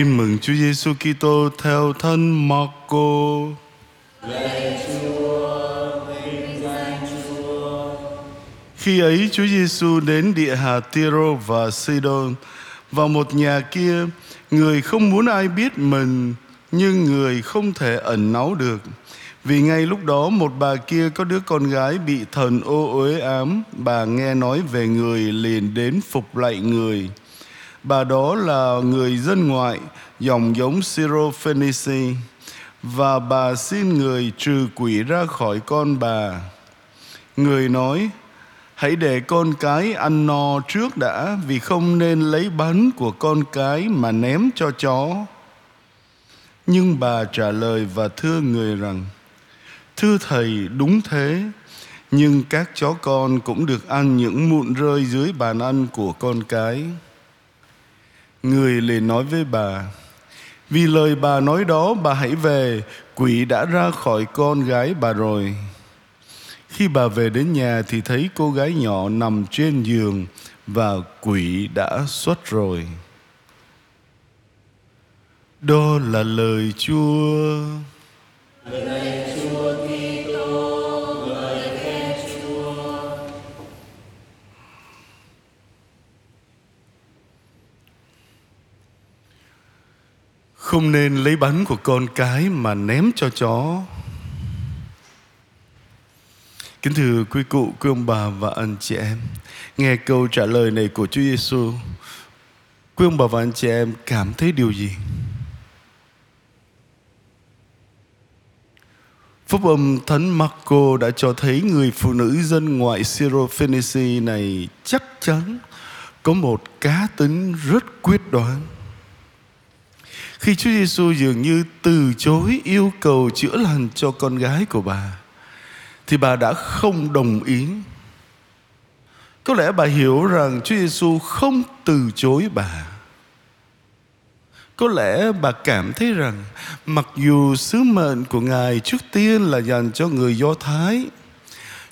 Tin mừng Chúa Giêsu Kitô theo thân Marco. Khi ấy Chúa Giêsu đến địa hà Tiro và Sidon vào một nhà kia, người không muốn ai biết mình, nhưng người không thể ẩn náu được. Vì ngay lúc đó một bà kia có đứa con gái bị thần ô uế ám, bà nghe nói về người liền đến phục lạy người. Bà đó là người dân ngoại, dòng giống Syrophoenici, và bà xin người trừ quỷ ra khỏi con bà. Người nói, hãy để con cái ăn no trước đã, vì không nên lấy bánh của con cái mà ném cho chó. Nhưng bà trả lời và thưa người rằng, Thưa Thầy, đúng thế, nhưng các chó con cũng được ăn những mụn rơi dưới bàn ăn của con cái. Người liền nói với bà, vì lời bà nói đó bà hãy về, quỷ đã ra khỏi con gái bà rồi. Khi bà về đến nhà thì thấy cô gái nhỏ nằm trên giường và quỷ đã xuất rồi. Đó là lời Chúa. Lời Không nên lấy bánh của con cái mà ném cho chó. Kính thưa quý cụ, quý ông bà và anh chị em, nghe câu trả lời này của Chúa Giêsu, quý ông bà và anh chị em cảm thấy điều gì? Phúc âm Thánh Marco đã cho thấy người phụ nữ dân ngoại Syrophoenici này chắc chắn có một cá tính rất quyết đoán. Khi Chúa Giêsu dường như từ chối yêu cầu chữa lành cho con gái của bà, thì bà đã không đồng ý. Có lẽ bà hiểu rằng Chúa Giêsu không từ chối bà. Có lẽ bà cảm thấy rằng mặc dù sứ mệnh của Ngài trước tiên là dành cho người Do Thái,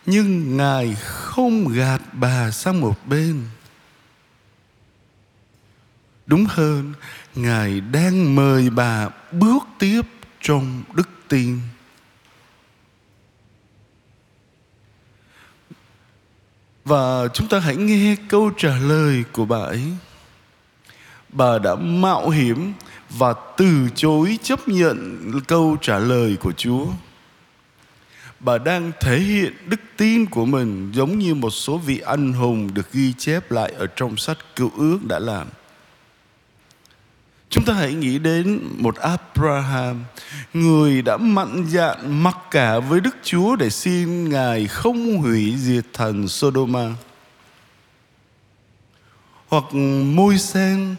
nhưng Ngài không gạt bà sang một bên. Đúng hơn, Ngài đang mời bà bước tiếp trong đức tin. Và chúng ta hãy nghe câu trả lời của bà ấy. Bà đã mạo hiểm và từ chối chấp nhận câu trả lời của Chúa. Bà đang thể hiện đức tin của mình giống như một số vị anh hùng được ghi chép lại ở trong sách cựu ước đã làm. Chúng ta hãy nghĩ đến một Abraham, người đã mặn dạn mặc cả với Đức Chúa để xin Ngài không hủy diệt thành Sodoma. Hoặc môi sen,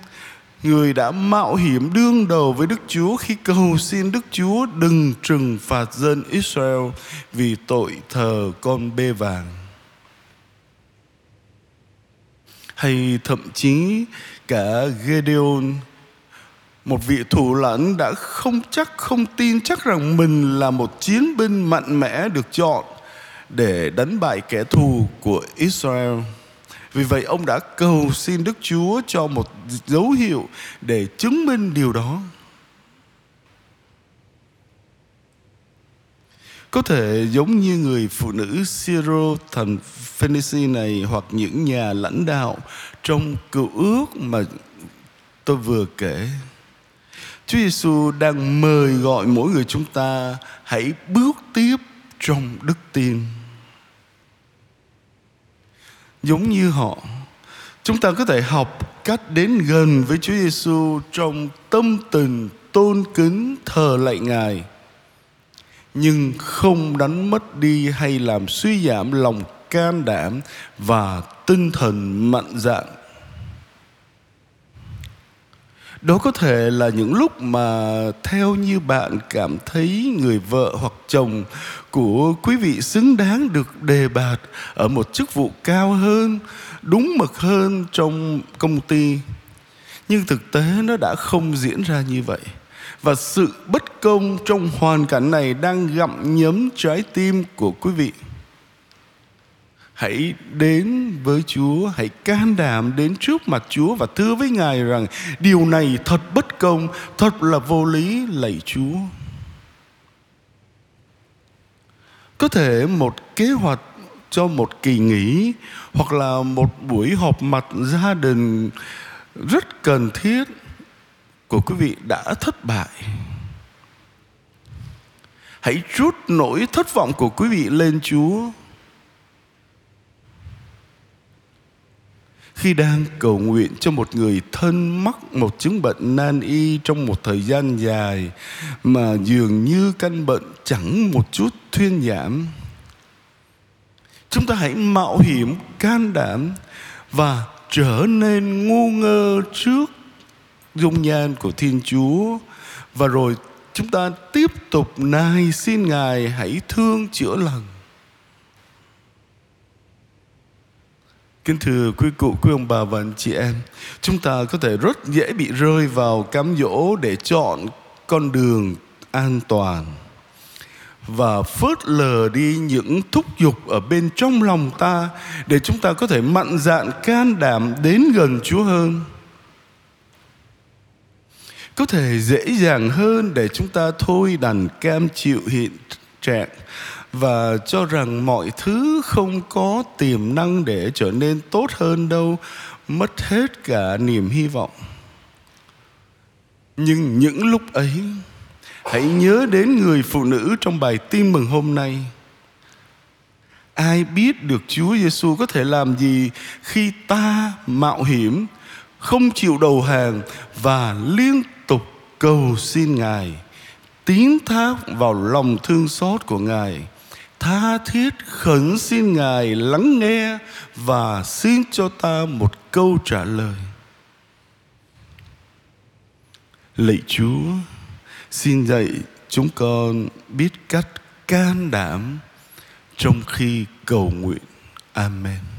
người đã mạo hiểm đương đầu với Đức Chúa khi cầu xin Đức Chúa đừng trừng phạt dân Israel vì tội thờ con bê vàng. Hay thậm chí cả Gedeon một vị thủ lãnh đã không chắc không tin chắc rằng mình là một chiến binh mạnh mẽ được chọn để đánh bại kẻ thù của Israel. Vì vậy, ông đã cầu xin Đức Chúa cho một dấu hiệu để chứng minh điều đó. Có thể giống như người phụ nữ Siro, thần Phoenici này, hoặc những nhà lãnh đạo trong cựu ước mà tôi vừa kể. Chúa Giêsu đang mời gọi mỗi người chúng ta hãy bước tiếp trong đức tin. Giống như họ, chúng ta có thể học cách đến gần với Chúa Giêsu trong tâm tình tôn kính thờ lạy Ngài nhưng không đánh mất đi hay làm suy giảm lòng can đảm và tinh thần mạnh dạn đó có thể là những lúc mà theo như bạn cảm thấy người vợ hoặc chồng của quý vị xứng đáng được đề bạt ở một chức vụ cao hơn, đúng mực hơn trong công ty. Nhưng thực tế nó đã không diễn ra như vậy. Và sự bất công trong hoàn cảnh này đang gặm nhấm trái tim của quý vị hãy đến với Chúa, hãy can đảm đến trước mặt Chúa và thưa với Ngài rằng điều này thật bất công, thật là vô lý, lạy Chúa. Có thể một kế hoạch cho một kỳ nghỉ hoặc là một buổi họp mặt gia đình rất cần thiết của quý vị đã thất bại hãy trút nỗi thất vọng của quý vị lên chúa khi đang cầu nguyện cho một người thân mắc một chứng bệnh nan y trong một thời gian dài mà dường như căn bệnh chẳng một chút thuyên giảm. Chúng ta hãy mạo hiểm, can đảm và trở nên ngu ngơ trước dung nhan của thiên chúa. Và rồi chúng ta tiếp tục nài xin ngài hãy thương chữa lành. Kính thưa quý cụ, quý ông bà và anh chị em Chúng ta có thể rất dễ bị rơi vào cám dỗ để chọn con đường an toàn và phớt lờ đi những thúc giục ở bên trong lòng ta để chúng ta có thể mạnh dạn can đảm đến gần Chúa hơn. Có thể dễ dàng hơn để chúng ta thôi đành cam chịu hiện trạng và cho rằng mọi thứ không có tiềm năng để trở nên tốt hơn đâu, mất hết cả niềm hy vọng. Nhưng những lúc ấy, hãy nhớ đến người phụ nữ trong bài tin mừng hôm nay. Ai biết được Chúa Giêsu có thể làm gì khi ta mạo hiểm, không chịu đầu hàng và liên tục cầu xin Ngài tín thác vào lòng thương xót của Ngài? Tha thiết khẩn xin Ngài lắng nghe và xin cho ta một câu trả lời. Lạy Chúa, xin dạy chúng con biết cách can đảm trong khi cầu nguyện. Amen.